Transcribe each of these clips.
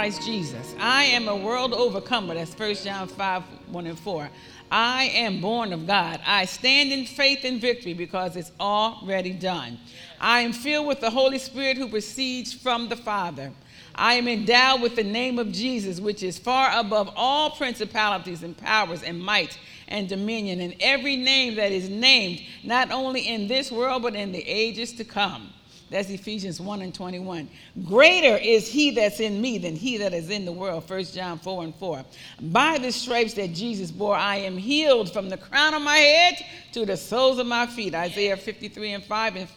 Christ Jesus. I am a world overcomer. That's 1 John 5 1 and 4. I am born of God. I stand in faith and victory because it's already done. I am filled with the Holy Spirit who proceeds from the Father. I am endowed with the name of Jesus, which is far above all principalities and powers and might and dominion, and every name that is named, not only in this world, but in the ages to come. That's Ephesians 1 and 21. Greater is he that's in me than he that is in the world. 1 John 4 and 4. By the stripes that Jesus bore, I am healed from the crown of my head to the soles of my feet. Isaiah 53 and 5 and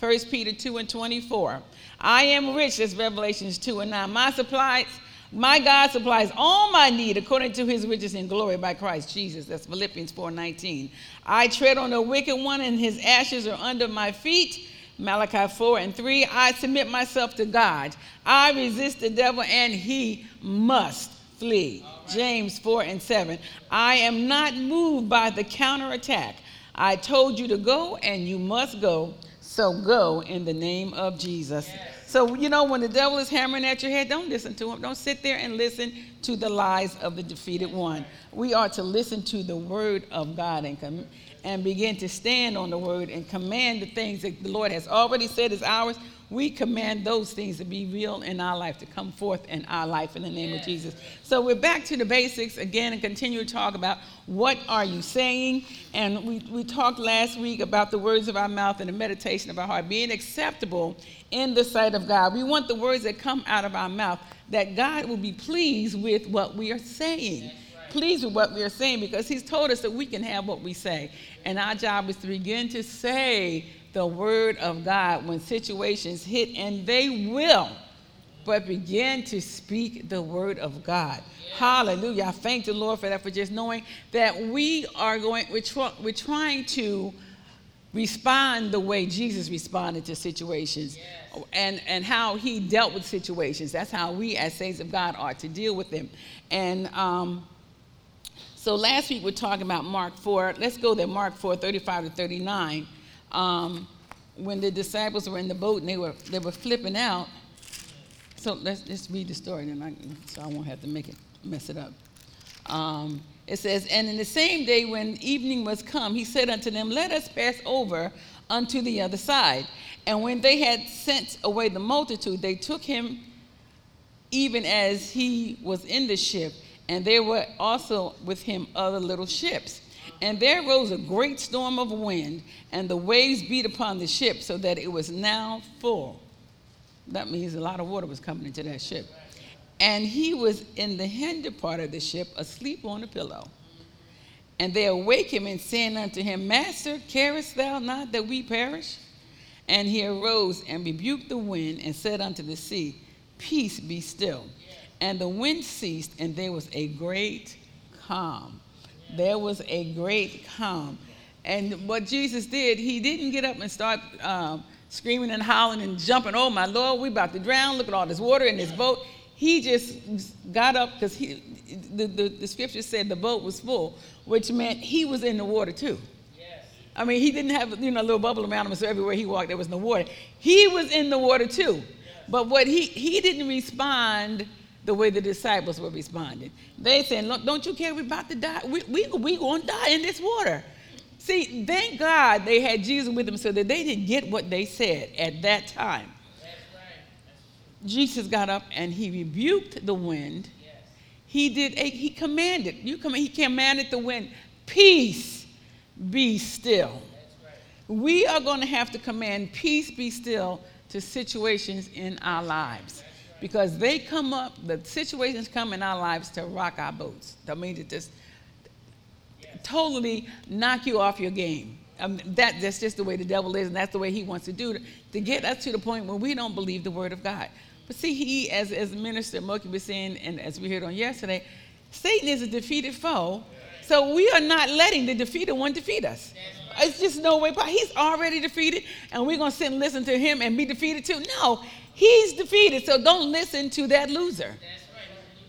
1 Peter 2 and 24. I am rich, as Revelations 2 and 9. My supplies, my God supplies all my need according to his riches in glory by Christ Jesus. That's Philippians 4 19. I tread on the wicked one, and his ashes are under my feet. Malachi 4 and 3, I submit myself to God. I resist the devil and he must flee. Right. James 4 and 7, I am not moved by the counterattack. I told you to go and you must go. So go in the name of Jesus. Yes. So, you know, when the devil is hammering at your head, don't listen to him. Don't sit there and listen to the lies of the defeated one. We are to listen to the word of God and come and begin to stand on the word and command the things that the Lord has already said is ours, we command those things to be real in our life, to come forth in our life in the name of Jesus. So we're back to the basics again and continue to talk about what are you saying. And we, we talked last week about the words of our mouth and the meditation of our heart being acceptable in the sight of God. We want the words that come out of our mouth that God will be pleased with what we are saying pleased with what we are saying because he's told us that we can have what we say. And our job is to begin to say the word of God when situations hit, and they will. But begin to speak the word of God. Yeah. Hallelujah. I thank the Lord for that, for just knowing that we are going, we're, we're trying to respond the way Jesus responded to situations yes. and, and how he dealt with situations. That's how we, as saints of God, are to deal with them. And um, so last week we're talking about Mark 4. Let's go there, Mark 4, 35 to 39. Um, when the disciples were in the boat and they were, they were flipping out. So let's just read the story, then I, so I won't have to make it, mess it up. Um, it says, And in the same day when evening was come, he said unto them, Let us pass over unto the other side. And when they had sent away the multitude, they took him even as he was in the ship and there were also with him other little ships. And there rose a great storm of wind, and the waves beat upon the ship so that it was now full. That means a lot of water was coming into that ship. And he was in the hinder part of the ship, asleep on a pillow. And they awake him and saying unto him, Master, carest thou not that we perish? And he arose and rebuked the wind and said unto the sea, Peace be still. And the wind ceased, and there was a great calm. There was a great calm. And what Jesus did, he didn't get up and start um, screaming and howling and jumping, oh my Lord, we're about to drown. Look at all this water in this boat. He just got up because the, the, the scripture said the boat was full, which meant he was in the water too. Yes. I mean, he didn't have, you know, a little bubble around him, so everywhere he walked, there was no water. He was in the water too. yes. But what he, he didn't respond the way the disciples were responding. They said, Look, don't you care? We're about to die. We, we, we going to die in this water. See, thank God they had Jesus with them so that they didn't get what they said at that time. Jesus got up and he rebuked the wind. Yes. He did. A, he commanded. You come. He commanded the wind. Peace, be still. Right. We are going to have to command peace, be still to situations in our lives because they come up, the situations come in our lives to rock our boats. I mean, to just totally knock you off your game. Um, that, that's just the way the devil is, and that's the way he wants to do it, to get us to the point where we don't believe the word of God. But see, he, as, as Minister Moki was saying, and as we heard on yesterday, Satan is a defeated foe. So we are not letting the defeated one defeat us. It's just no way. He's already defeated, and we're going to sit and listen to him and be defeated too. No, He's defeated, so don't listen to that loser.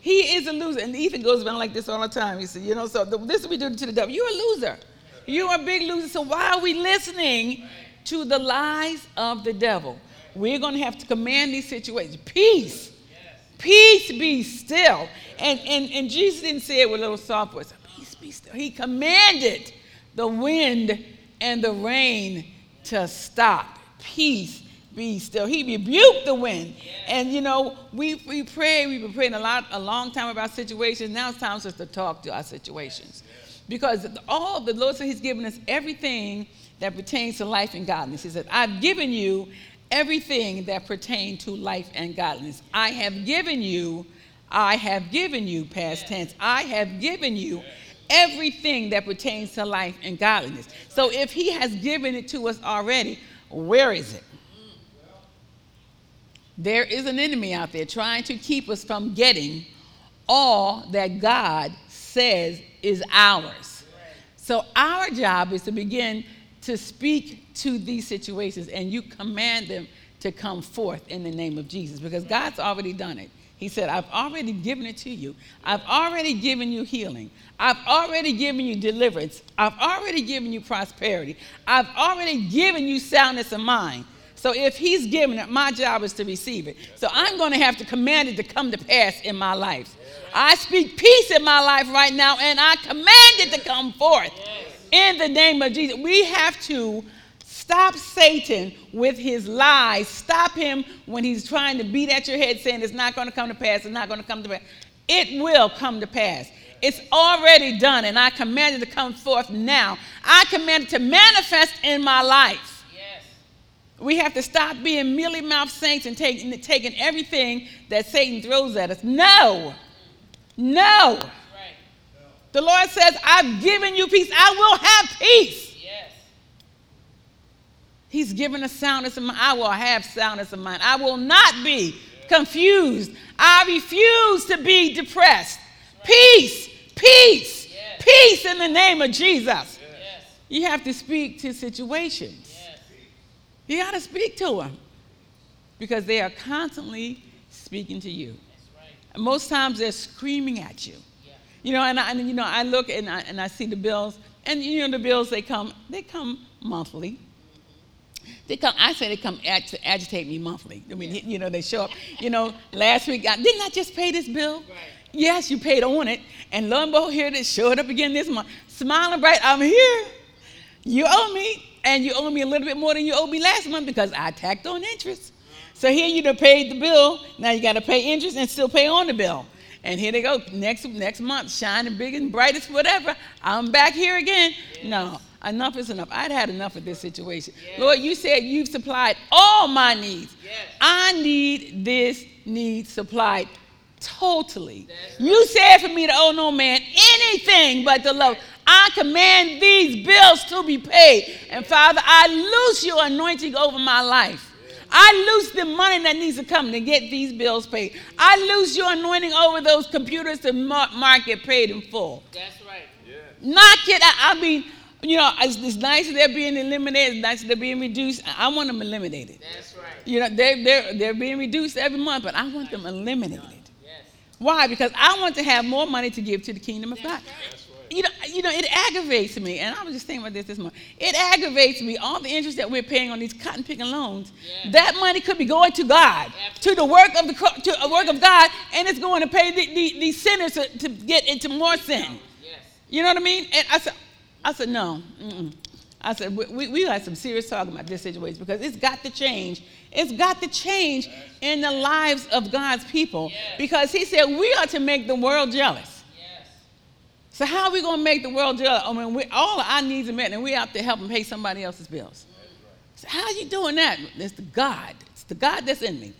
He is a loser. And Ethan goes around like this all the time. He said, you know, so this is what we do to the devil. You're a loser. You're a big loser. So why are we listening to the lies of the devil? We're going to have to command these situations. Peace. Peace be still. And, and, and Jesus didn't say it with a little soft voice. Peace be still. He commanded the wind and the rain to stop. Peace be still. He rebuked the wind. And you know, we, we pray, we've been praying a lot, a long time about situations. Now it's time for us to talk to our situations. Because all the Lord said He's given us everything that pertains to life and godliness. He said, I've given you everything that pertains to life and godliness. I have given you, I have given you, past tense, I have given you everything that pertains to life and godliness. So if He has given it to us already, where is it? There is an enemy out there trying to keep us from getting all that God says is ours. So our job is to begin to speak to these situations and you command them to come forth in the name of Jesus because God's already done it. He said, I've already given it to you. I've already given you healing. I've already given you deliverance. I've already given you prosperity. I've already given you soundness of mind. So if he's given it, my job is to receive it. So I'm going to have to command it to come to pass in my life. I speak peace in my life right now, and I command it to come forth in the name of Jesus. We have to stop Satan with his lies. Stop him when he's trying to beat at your head saying it's not going to come to pass, it's not going to come to pass. It will come to pass. It's already done, and I command it to come forth now. I command it to manifest in my life. We have to stop being mealy mouthed saints and taking, taking everything that Satan throws at us. No. No. Right. The Lord says, I've given you peace. I will have peace. Yes. He's given us soundness of mind. I will have soundness of mind. I will not be confused. I refuse to be depressed. Right. Peace, peace, yes. peace in the name of Jesus. Yes. You have to speak to situations. You got to speak to them because they are constantly speaking to you. Right. most times they're screaming at you. Yeah. You know, and, I, and you know, I look and I, and I see the bills, and you know, the bills they come, they come monthly. They come. I say they come to agitate me monthly. I mean, you know, they show up. You know, last week, I, didn't I just pay this bill? Right. Yes, you paid on it, and lo and behold, here it showed up again this month, smiling bright. I'm here. You owe me and you owe me a little bit more than you owed me last month because I tacked on interest. So here you have paid the bill. Now you got to pay interest and still pay on the bill. And here they go next next month, shining big and brightest, whatever. I'm back here again. Yes. No, enough is enough. I'd had enough of this situation. Yes. Lord, you said you've supplied all my needs. Yes. I need this need supplied totally. Right. You said for me to owe no man anything but the love. I command these bills to be paid. And Father, I loose your anointing over my life. I loose the money that needs to come to get these bills paid. I loose your anointing over those computers to mark it paid in full. That's right. Yeah. Knock it out. I mean, you know, it's, it's nice that they're being eliminated. It's nice that they're being reduced. I want them eliminated. That's right. You know, they're, they're, they're being reduced every month, but I want them eliminated. Yes. Why? Because I want to have more money to give to the kingdom of God. Right you know, you know, it aggravates me, and I was just thinking about this this morning. It aggravates me all the interest that we're paying on these cotton picking loans. Yeah. That money could be going to God, to the work of the to a work of God, and it's going to pay the, the, the sinners to, to, get into more sin. Yes. You know what I mean? And I said, I said no. Mm-mm. I said we, we had some serious talking about this situation because it's got to change. It's got to change in the lives of God's people yes. because He said we are to make the world jealous. So how are we going to make the world jealous? I mean, we, all our needs are met, and we have to help them pay somebody else's bills. So how are you doing that? It's the God. It's the God that's in me.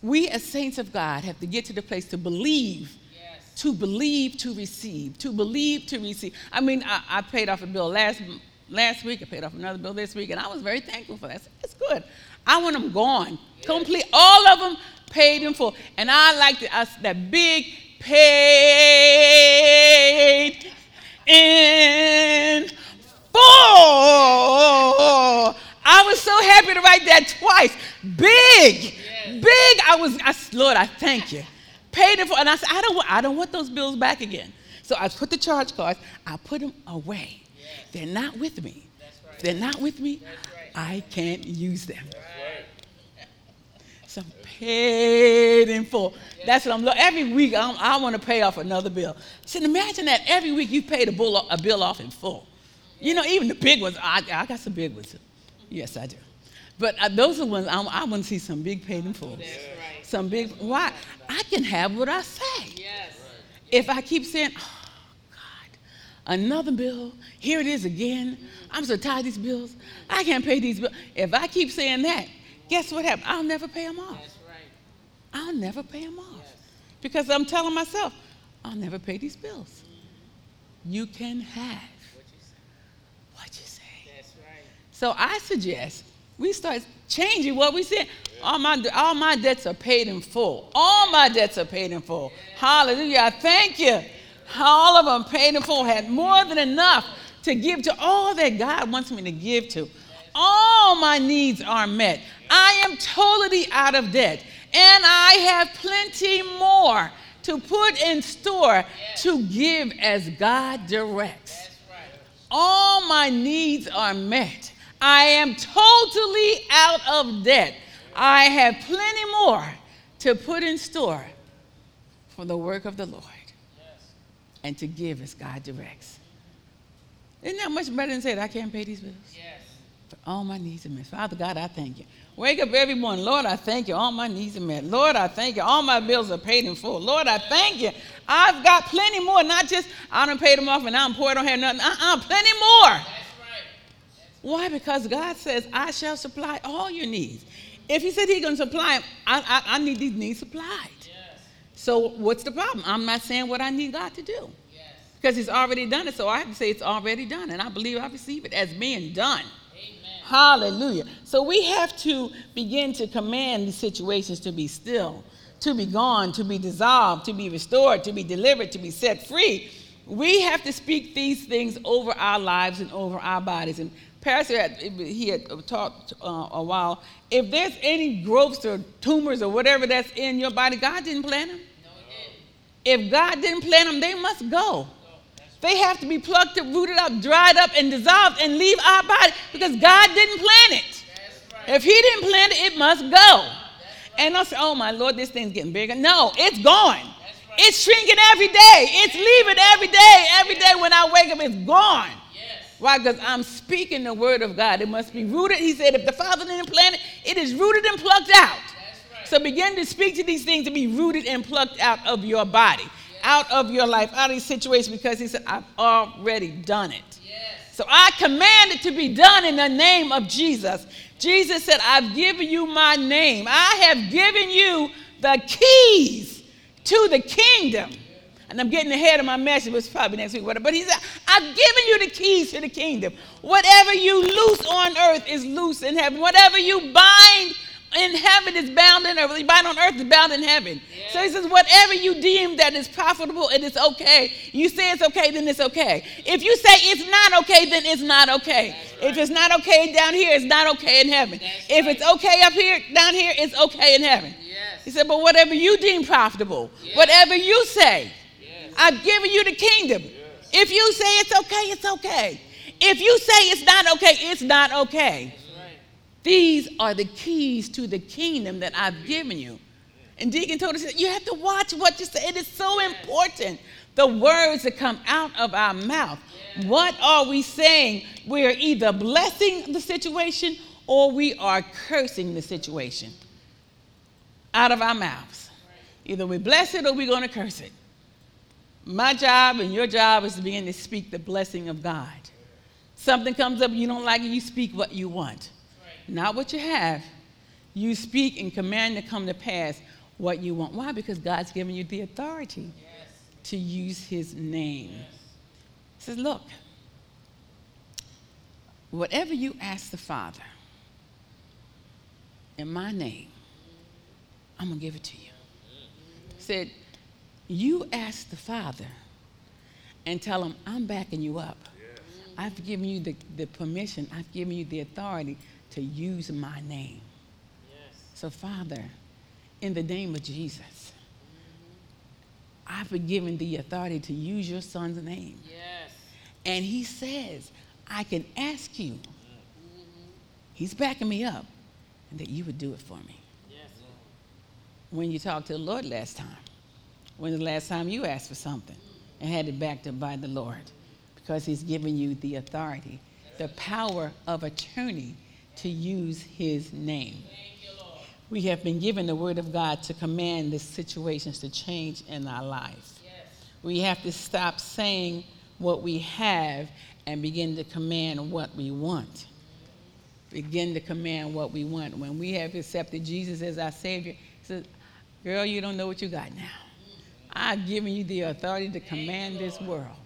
We as saints of God have to get to the place to believe, yes. to believe to receive, to believe to receive. I mean, I, I, paid off a bill last last week. I paid off another bill this week, and I was very thankful for that. It's good. I want them gone, yes. complete, all of them paid in full. And I like that big paid in full. I was so happy to write that twice. Big, yes. big. I was, I, Lord, I thank you. Paid in full. And I said, I don't, want, I don't want those bills back again. So I put the charge cards, I put them away. Yes. They're not with me. Right. They're not with me. Right. I can't use them. So paid in full. That's what I'm looking. Every week I'm, i want to pay off another bill. So imagine that every week you paid a, bill, a bill off in full. You know, even the big ones. I, I got some big ones. Yes, I do. But uh, those are ones I, I want to see some big paid in full. That's right. Some big. Why? I can have what I say. Yes. If I keep saying, oh, God, another bill, here it is again. I'm so tired of these bills. I can't pay these bills. If I keep saying that, guess what happened? I'll never pay them off. That's right. I'll never pay them off. Yes. Because I'm telling myself, I'll never pay these bills. You can have What you say. what you say. That's right. So I suggest we start changing what we say. All my, all my debts are paid in full. All my debts are paid in full. Hallelujah. I thank you. All of them paid in full. Had more than enough to give to all that God wants me to give to. All my needs are met. I am totally out of debt. And I have plenty more to put in store to give as God directs. All my needs are met. I am totally out of debt. I have plenty more to put in store for the work of the Lord and to give as God directs. Isn't that much better than saying, I can't pay these bills? All my needs are met. Father God, I thank you. Wake up every morning. Lord, I thank you. All my needs are met. Lord, I thank you. All my bills are paid in full. Lord, I thank you. I've got plenty more. Not just I don't pay them off and I'm poor, I don't have nothing. Uh-uh, plenty more. That's right. Why? Because God says, I shall supply all your needs. If He said He's going to supply them, I, I, I need these needs supplied. Yes. So what's the problem? I'm not saying what I need God to do Yes. because He's already done it. So I have to say it's already done. And I believe I receive it as being done. Hallelujah. So we have to begin to command these situations to be still, to be gone, to be dissolved, to be restored, to be delivered, to be set free. We have to speak these things over our lives and over our bodies. And Pastor had, he had talked uh, a while. If there's any growths or tumors or whatever that's in your body, God didn't plant them. No, he didn't. If God didn't plant them, they must go. They have to be plucked up, rooted up, dried up, and dissolved and leave our body because God didn't plant it. If He didn't plant it, it must go. And I say, oh my Lord, this thing's getting bigger. No, it's going. It's shrinking every day. It's leaving every day. Every day when I wake up, it's gone. Why? Because I'm speaking the word of God. It must be rooted. He said, if the Father didn't plant it, it is rooted and plucked out. So begin to speak to these things to be rooted and plucked out of your body, out of your life, out of these situations, because he said, I've already done it. Yes. So I command it to be done in the name of Jesus. Jesus said, I've given you my name. I have given you the keys to the kingdom. And I'm getting ahead of my message, which is probably next week, whatever. But he said, I've given you the keys to the kingdom. Whatever you loose on earth is loose in heaven. Whatever you bind in heaven is bound in earth. Bind on earth is bound in heaven. So he says, whatever you deem that is profitable and it's okay, you say it's okay, then it's okay. If you say it's not okay, then it's not okay. If it's not okay down here, it's not okay in heaven. That's if right. it's okay up here, down here, it's okay in heaven. Yes. He said, but whatever you deem profitable, Yes. whatever you say, Yes. I've given you the kingdom. If you say it's okay, it's okay. If you say it's not okay, it's not okay. These are the keys to the kingdom that I've given you. And Deacon told us, you have to watch what you say. It is so important. The words that come out of our mouth. What are we saying? We are either blessing the situation or we are cursing the situation out of our mouths. Either we bless it or we're going to curse it. My job and your job is to begin to speak the blessing of God. Something comes up, you don't like it, you speak what you want not what you have. You speak and command to come to pass what you want. Why? Because God's given you the authority Yes. to use His name. He says, Look, whatever you ask the Father in my name, I'm going to give it to you. He said, You ask the Father and tell him, I'm backing you up. I've given you the, the permission, I've given you the authority to use my name. Yes. So, Father, in the name of Jesus, I've been given the authority to use your son's name. Yes. And he says, I can ask you, mm-hmm. he's backing me up, and that you would do it for me. Yes. when you talked to the Lord last time. When was the last time you asked for something and had it backed up by the Lord? Because He's given you the authority, the power of attorney to use His name. We have been given the Word of God to command the situations to change in our lives. We have to stop saying what we have and begin to command what we want. Begin to command what we want. When we have accepted Jesus as our Savior, He says, Girl, you don't know what you got now. I've given you the authority to command this world.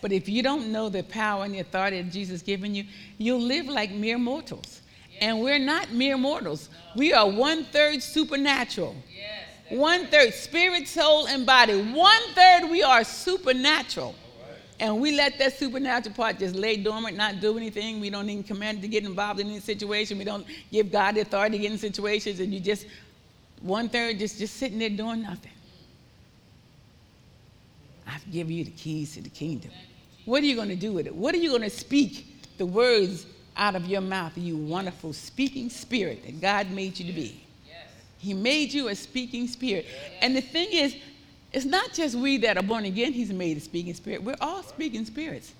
But if you don't know the power and the authority that Jesus has given you, you'll live like mere mortals. And we're not mere mortals. We are one third supernatural. One third spirit, soul, and body. One third we are supernatural. And we let that supernatural part just lay dormant, not do anything. We don't even command to get involved in any situation. We don't give God the authority to get in situations, and you just one third just, just sitting there doing nothing. I've given you the keys to the kingdom. What are you going to do with it? What are you going to speak the words out of your mouth, you wonderful speaking spirit that God made you to be? He made you a speaking spirit. And the thing is, it's not just we that are born again, He's made a speaking spirit. We're all speaking spirits.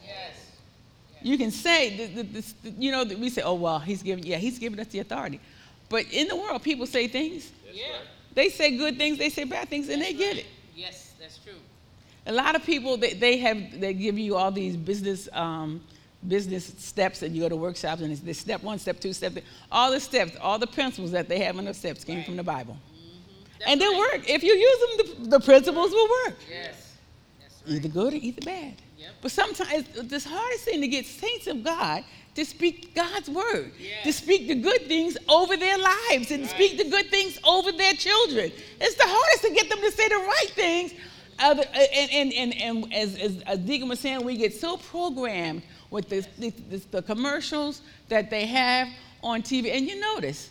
You can say, the, the, the, you know, we say, oh, well, He's given, yeah, He's given us the authority. But in the world, people say things. Yeah. They say good things, they say bad things, and they get it. Yes, that's true. A lot of people they, they have they give you all these business um, business steps and you go to workshops and it's this step one, step two, step three, all the steps, all the principles that they have in those steps came from the Bible. Mm-hmm. and they right. work. If you use them, the, the principles will work. Yes. Right. Either good or either bad. Yep. But sometimes the hardest thing to get saints of God to speak God's word, to speak the good things over their lives, and speak the good things over their children. It's the hardest to get them to say the right things. Other, and, and, and, and as, as, as Deacon was saying, we get so programmed with this, the commercials that they have on TV. And you notice,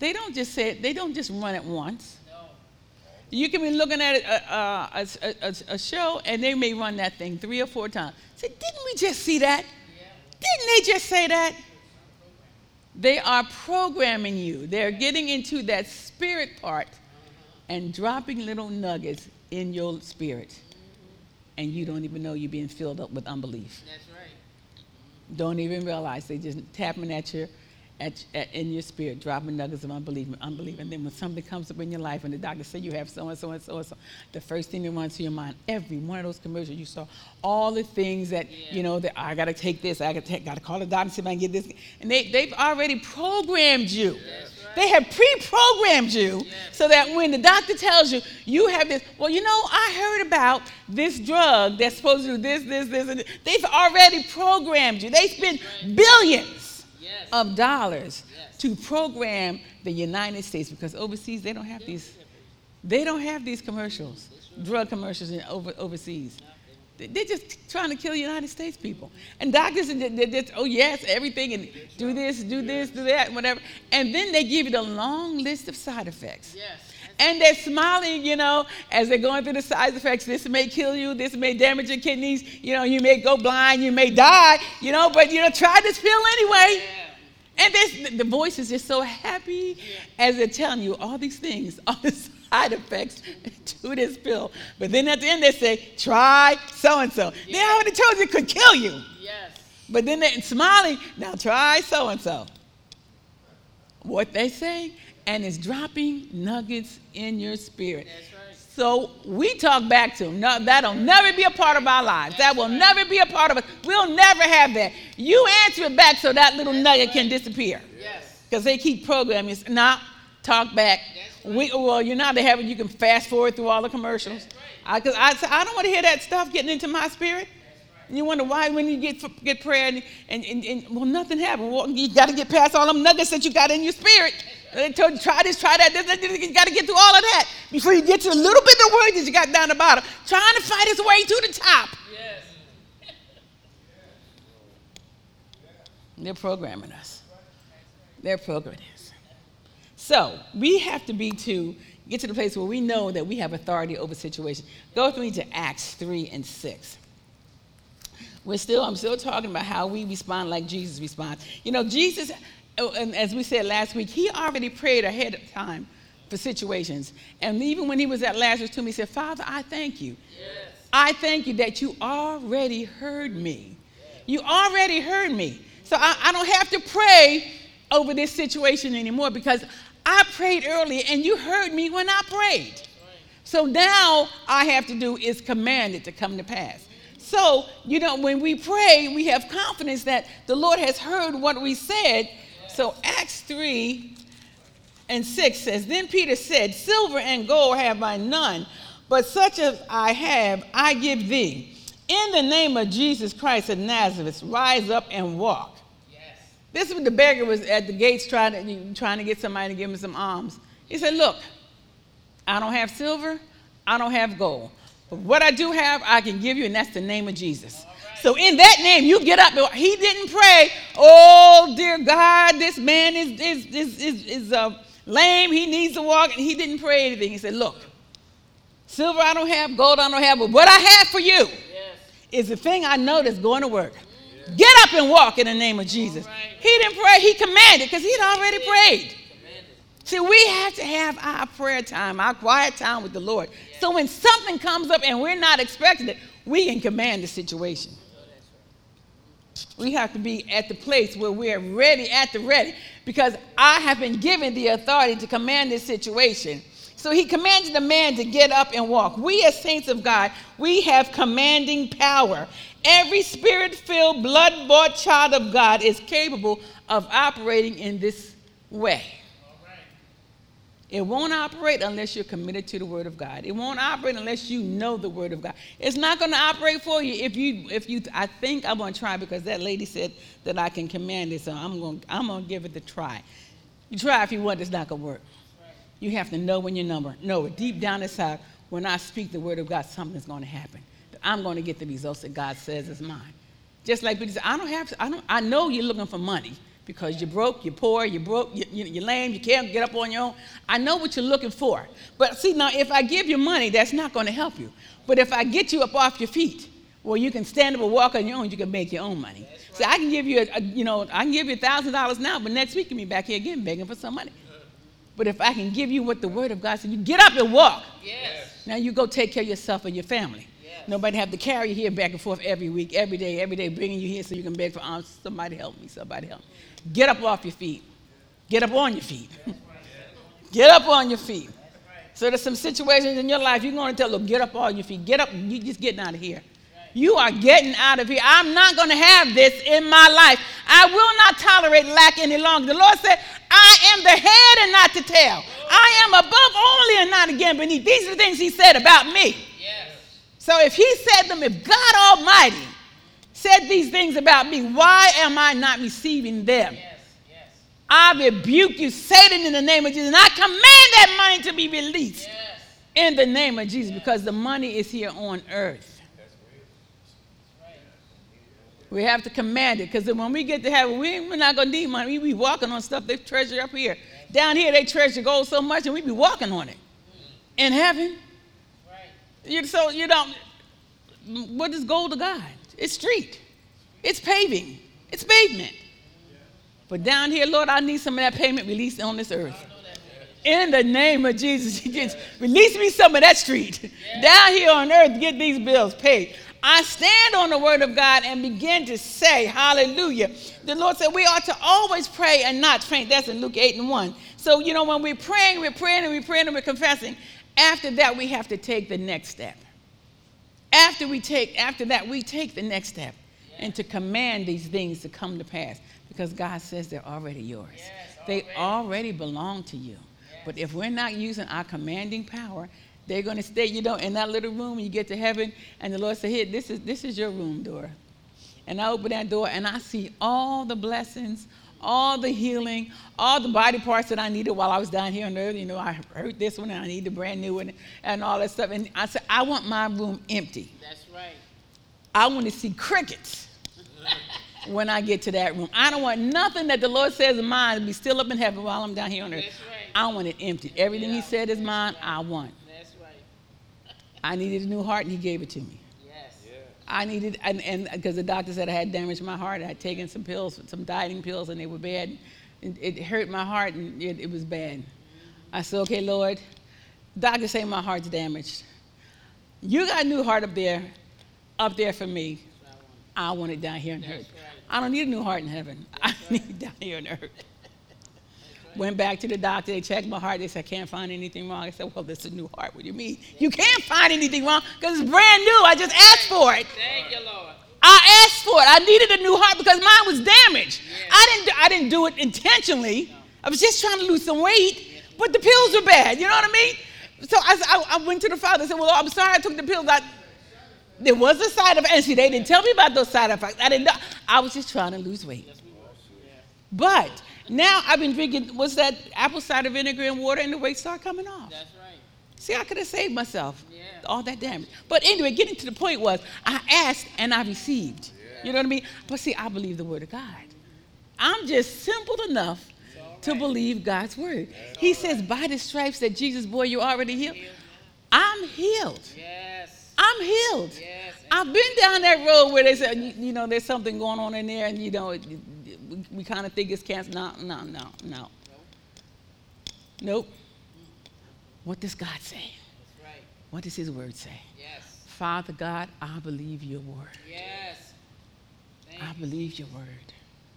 they don't just say it, they don't just run it once. No. You can be looking at a, uh, uh, a, a, a, a show and they may run that thing three or four times. Say, didn't we just see that? Yeah. Didn't they just say that? They are programming you. They're getting into that spirit part and dropping little nuggets in your spirit. And you don't even know you're being filled up with unbelief. That's. Don't even realize. They just tapping at your, at, at, in your spirit, dropping nuggets of unbelief, unbelief. And then when something comes up in your life and the doctor says you have so and so and so and so, the first thing that runs to your mind, every one of those commercials you saw, all the things that Yeah. you know that I gotta take this, I gotta gotta call the doctor and see if I can get this, and they they've already programmed you. They have pre-programmed you so that when the doctor tells you you have this, well, you know, I heard about this drug that's supposed to do this, this, this, and this. they've already programmed you. They spend billions Yes. Of dollars Yes. to program the United States because overseas they don't have these. They don't have these commercials, drug commercials in over, overseas. They- They're just trying to kill United States people. And doctors, they're just, oh yes, everything, and do this, do this, do that, whatever. And then they give you the long list of side effects. Yes. And they're smiling, you know, as they're going through the side effects. This may kill you. This may damage your kidneys. You know, you may go blind. You may die. You know, but you know, try this pill anyway. And this, the voice is just so happy as they're telling you all these things, all the side effects to this pill. But then at the end they say, try so and so. They already told you it could kill you. Yes. But then they're smiling, now try so and so. What they say, and it's dropping nuggets in your spirit. That's right. So we talk back to them. No, that'll never be a part of our lives. That will never be a part of us. We'll never have that. You answer it back so that little nugget can disappear. Yes. Because they keep programming. us. not talk back. We, well, you know they have it. You can fast forward through all the commercials. I, cause I, I don't want to hear that stuff getting into my spirit. And you wonder why when you get get prayer and, and, and, and well nothing happened. Well, you got to get past all them nuggets that you got in your spirit. Uh, they told you try this, try that. this, this. You got to get through all of that before you get to a little bit of the word that you got down the bottom, trying to fight his way to the top. Yes. They're programming us. They're programming us. So we have to be to get to the place where we know that we have authority over situations. Go with me to Acts 3 and 6. We're still, I'm still talking about how we respond like Jesus responds. You know, Jesus, oh, and as we said last week, he already prayed ahead of time for situations. And even when he was at Lazarus' tomb, he said, Father, I thank you. I thank you that you already heard me. You already heard me. So I, I don't have to pray over this situation anymore because I prayed earlier and you heard me when I prayed. So now I have to do is command it to come to pass. So, you know, when we pray, we have confidence that the Lord has heard what we said. So Acts 3 and 6 says, Then Peter said, Silver and gold have I none, but such as I have, I give thee. In the name of Jesus Christ of Nazareth, rise up and walk. Yes. This is the beggar was at the gates trying to, trying to get somebody to give him some alms. He said, Look, I don't have silver, I don't have gold. But what I do have, I can give you, and that's the name of Jesus. So in that name, you get up. He didn't pray, oh, dear God, this man is, is, is, is, is uh, lame. He needs to walk. And he didn't pray anything. He said, look, silver I don't have, gold I don't have, but what I have for you Yes. is the thing I know that's going to work. Get up and walk in the name of Jesus. Right. He didn't pray, he commanded because he'd already prayed. Commanded. See, we have to have our prayer time, our quiet time with the Lord. So when something comes up and we're not expecting it, we can command the situation. We have to be at the place where we're ready, at the ready, because I have been given the authority to command this situation. So he commanded the man to get up and walk. We, as saints of God, we have commanding power. Every spirit filled, blood bought child of God is capable of operating in this way. It won't operate unless you're committed to the Word of God. It won't operate unless you know the Word of God. It's not going to operate for you if you if you. I think I'm going to try because that lady said that I can command it, so I'm going I'm going to give it the try. You try if you want, it's not going to work. You have to know when your number. Know it deep down inside. When I speak the Word of God, something's going to happen. I'm going to get the results that God says is mine. Just like said, I don't have. I don't. I know you're looking for money because you're broke, you're poor, you're broke, you, you, you're lame, you can't get up on your own. I know what you're looking for. But see, now if I give you money, that's not going to help you. But if I get you up off your feet, well, you can stand up and walk on your own. You can make your own money. See, I can give you, a, a- you know, I can give you thousand dollars now, but next week you can be back here again begging for some money. But if I can give you what the Word of God said, you get up and walk. Yes. Now you go take care of yourself and your family. Yes. Nobody have to carry you here back and forth every week, every day, every day, bringing you here so you can beg for alms. Somebody help me. Somebody help me. Get up off your feet. Get up on your feet. Get up on your feet. So there's some situations in your life you're going to tell them, get up on your feet. Get up. You're just getting out of here. You are getting out of here. I'm not going to have this in my life. I will not tolerate lack any longer. The Lord said, I am the head and not the tail. I am above only and not again beneath. These are the things He said about me. So if He said them, if God Almighty said these things about me, why am I not receiving them? Yes. Yes. I rebuke you, Satan, in the name of Jesus. And I command that money to be released Yes. in the name of Jesus because the money is here on earth. We have to command it because when we get to heaven, we, we're not going to need money. We be walking on stuff they treasure up here. Down here, they treasure gold so much and we be walking on it. In heaven. You, so you don't, what is gold to God? It's street, it's paving, it's pavement. But down here, Lord, I need some of that payment released on this earth. In the name of Jesus, just release me some of that street. Down here on earth, get these bills paid. I stand on the word of God and begin to say, Hallelujah. The Lord said we ought to always pray and not faint. That's in Luke 8 and 1. So, you know, when we're praying, we're praying and we're praying and we're confessing. After that, we have to take the next step. After we take, after that, we take the next step and to command these things to come to pass because God says they're already yours. Yes, they already belong to you. But if we're not using our commanding power, they're going to stay, you know, in that little room you get to heaven, and the Lord said, Here, this is this is your room, door." And I open that door and I see all the blessings, all the healing, all the body parts that I needed while I was down here on earth. You know, I hurt this one and I need a brand new one and all that stuff. And I said, I want my room empty. That's right. I want to see crickets when I get to that room. I don't want nothing that the Lord says is mine to be still up in heaven while I'm down here on earth. That's right. I want it empty. Everything He said is mine, I want. That's right. I needed a new heart and He gave it to me. I needed, and and because the doctor said I had damaged my heart, I had taken some pills, some dieting pills, and they were bad. It, it hurt my heart, and it, it was bad. I said, okay, Lord, doctor say my heart's damaged. You got a new heart up there, up there for me. I want it down here in earth. I don't need a new heart in heaven. I need it down here in earth. Went back to the doctor. They checked my heart. They said, I can't find anything wrong. I said, Well, this is a new heart. What do you mean? You can't find anything wrong because it's brand new. I just asked for it. Thank you, Lord. I asked for it. I needed a new heart because mine was damaged. I didn't. I didn't do it intentionally. I was just trying to lose some weight, but the pills were bad. You know what I mean? So I, I, I went to the father. I said, "Well, I'm sorry. I took the pills. I, there was a side effect. And see, they didn't tell me about those side effects. I didn't know. I was just trying to lose weight. But now I've been drinking. What's that? Apple cider vinegar and water, and the weight started coming off. That's right. See, I could have saved myself Yeah. all that damage. But anyway, getting to the point was I asked and I received. You know what I mean? But see, I believe the word of God. I'm just simple enough to believe God's word. He says, by the stripes that Jesus bore, you already healed. I'm healed. Yes. I'm healed. Yes. I've been down that road where they said, you, you know, there's something going on in there, and you know, it, we, kind of think it's cancer. No, no, no, no. Nope. What does God say? That's right. What does His word say? Yes. Father God, I believe your word. Yes. Thank I believe your word.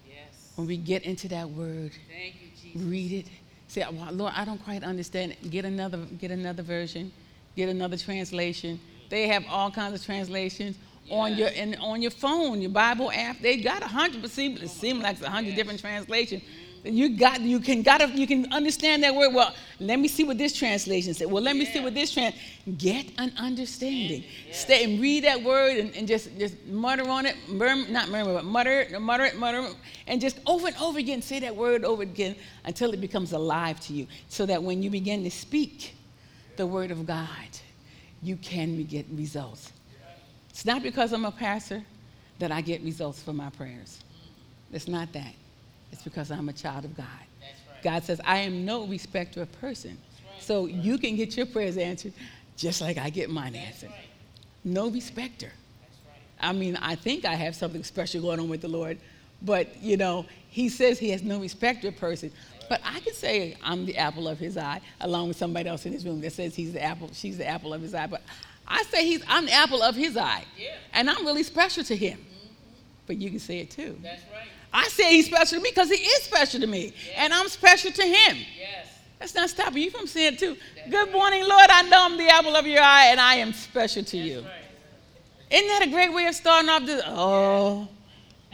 Yes. When we get into that word, Thank you, Jesus. read it. Say, well, Lord, I don't quite understand it. Get another, get another version. Get another translation. They have all kinds of translations on your and on your phone, your Bible app. They got a hundred percent. It seems like a hundred different translations. You got you can got you can understand that word. Well, let me see what this translation said. Well, let me see what this trans. Get an understanding. Stay and read that word and, and just just mutter on it. Murmur, not murmur, but mutter, mutter it, mutter, it, and just over and over again say that word over again until it becomes alive to you. So that when you begin to speak the word of God, you can get results. It's not because I'm a pastor that I get results for my prayers. It's not that. It's because I'm a child of God. That's right. God says, I am no respecter of person. So you can get your prayers answered just like I get mine answered. right. No respecter. I mean, I think I have something special going on with the Lord, but you know, He says He has no respecter of person. But I can say I'm the apple of His eye, along with somebody else in this room that says He's the apple, she's the apple of His eye. But I say He's, I'm the apple of His eye, Yeah. and I'm really special to Him. Mm-hmm. But you can say it too. That's right. I say He's special to me because He is special to me, and I'm special to Him. Yes. That's not stopping you from saying it too. Good morning, Lord. I know I'm the apple of your eye, and I am special to you. Right. Isn't that a great way of starting off this? Oh,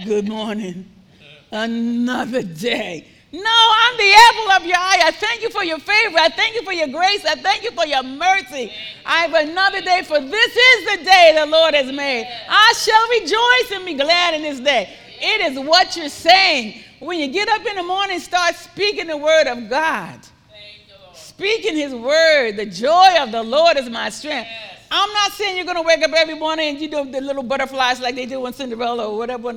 good morning. Another day. No, I'm the apple of your eye. I thank you for your favor. I thank you for your grace. I thank you for your mercy. I have another day, for this is the day the Lord has made. I shall rejoice and be glad in this day. It is what you're saying. When you get up in the morning, start speaking the word of God speaking his word. The joy of the Lord is my strength. I'm not saying you're going to wake up every morning and you do the little butterflies like they do in Cinderella or whatever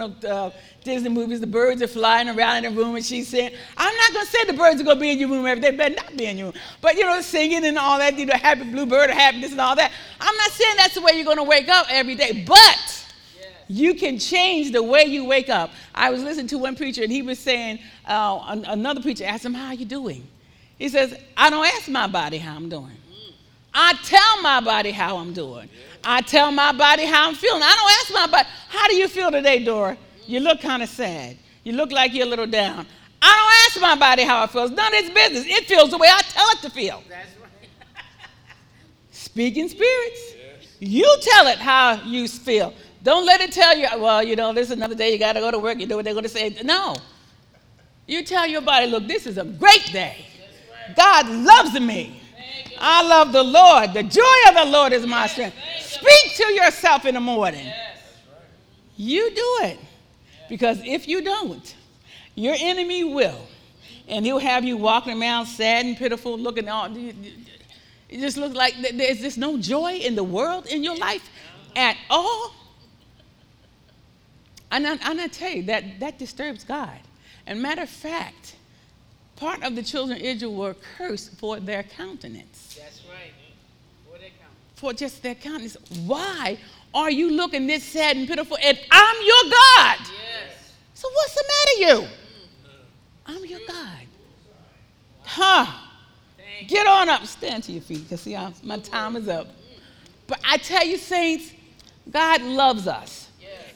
Disney movies. The birds are flying around in the room and she's saying, I'm not going to say the birds are going to be in your room every day. They better not be in your room. But, you know, singing and all that, you know, happy bluebird or happiness and all that. I'm not saying that's the way you're going to wake up every day. But you can change the way you wake up. I was listening to one preacher and he was saying, uh, an- another preacher asked him, How are you doing? He says, I don't ask my body how I'm doing. I tell my body how I'm doing. I tell my body how I'm feeling. I don't ask my body, How do you feel today, Dora? You look kind of sad. You look like you're a little down. I don't ask my body how it feels. None of its business. It feels the way I tell it to feel. That's right. Speaking spirits. You tell it how you feel. Don't let it tell you, well, you know, this is another day, you got to go to work, you know what they're going to say. No. You tell your body, look, this is a great day. God loves me. I love the Lord. The joy of the Lord is my strength. Speak to yourself in the morning. Yes. You do it. Because if you don't, your enemy will. And he'll have you walking around sad and pitiful, looking all. It just looks like there's just no joy in the world in your life at all. And I, and I tell you, that, that disturbs God. And matter of fact, part of the children of Israel were cursed for their countenance That's right. Where they come? for just their countenance. Why are you looking this sad and pitiful? And I'm your God. Yes. So what's the matter, you? I'm your God. Huh? Get on up, stand to your feet, because see, I'm, my time is up. But I tell you, saints, God loves us.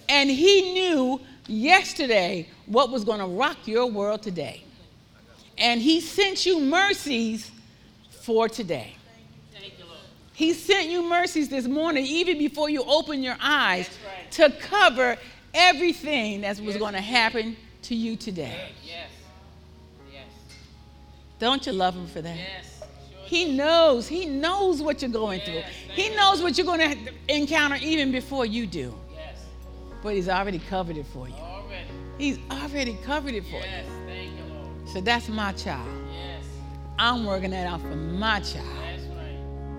And He knew yesterday what was going to rock your world today. And He sent you mercies for today. You. He sent you mercies this morning, even before you open your eyes, right. to cover everything that was going to happen to you today. Yes. Yes. Don't you love Him for that? Yes. Sure. He knows. He knows what you're going through. Yes, He thank knows what you're going to encounter even before you do. Yes. But He's already covered it for you. Already. He's already covered it for Yes. Thank you, Lord. So that's my child. Yes. I'm working that out for my child.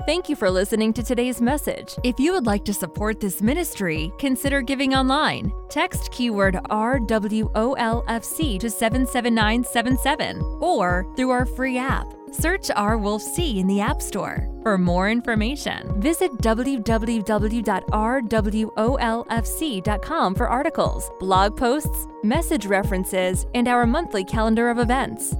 Thank you for listening to today's message. If you would like to support this ministry, consider giving online. Text keyword RWOLFC to 77977 or through our free app. Search R Wolf C in the App Store. For more information, visit www.rwolfc.com for articles, blog posts, message references, and our monthly calendar of events.